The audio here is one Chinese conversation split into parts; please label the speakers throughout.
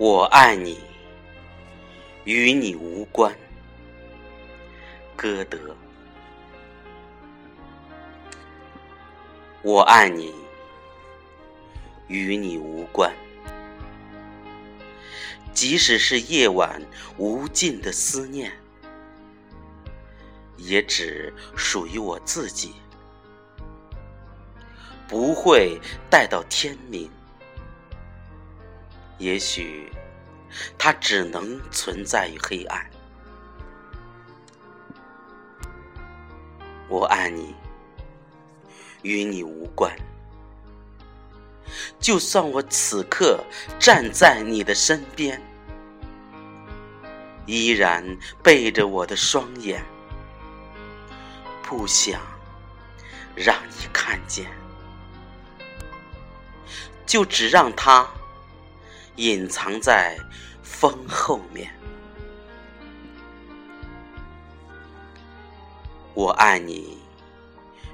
Speaker 1: 我爱你，与你无关。歌德，我爱你，与你无关。即使是夜晚无尽的思念，也只属于我自己，不会待到天明。也许，它只能存在于黑暗。我爱你，与你无关。就算我此刻站在你的身边，依然背着我的双眼，不想让你看见，就只让它。隐藏在风后面，我爱你，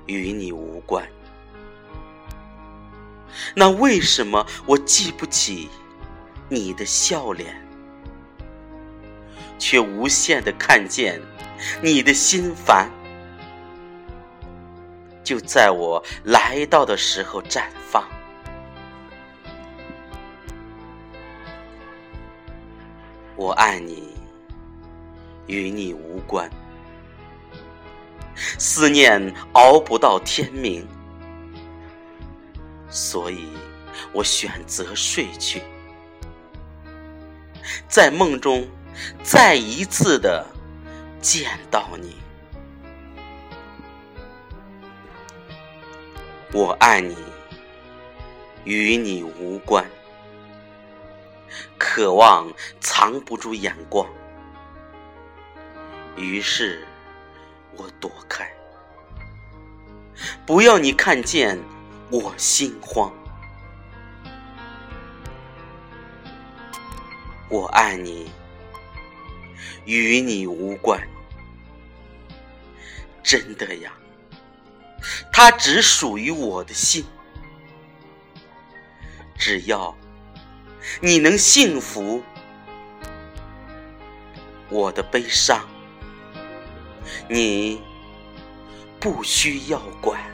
Speaker 1: 与你无关。那为什么我记不起你的笑脸，却无限的看见你的心烦？就在我来到的时候绽放。我爱你，与你无关。思念熬不到天明，所以我选择睡去，在梦中再一次的见到你。我爱你，与你无关。渴望藏不住眼光，于是我躲开，不要你看见我心慌。我爱你，与你无关，真的呀，它只属于我的心，只要。你能幸福，我的悲伤，你不需要管。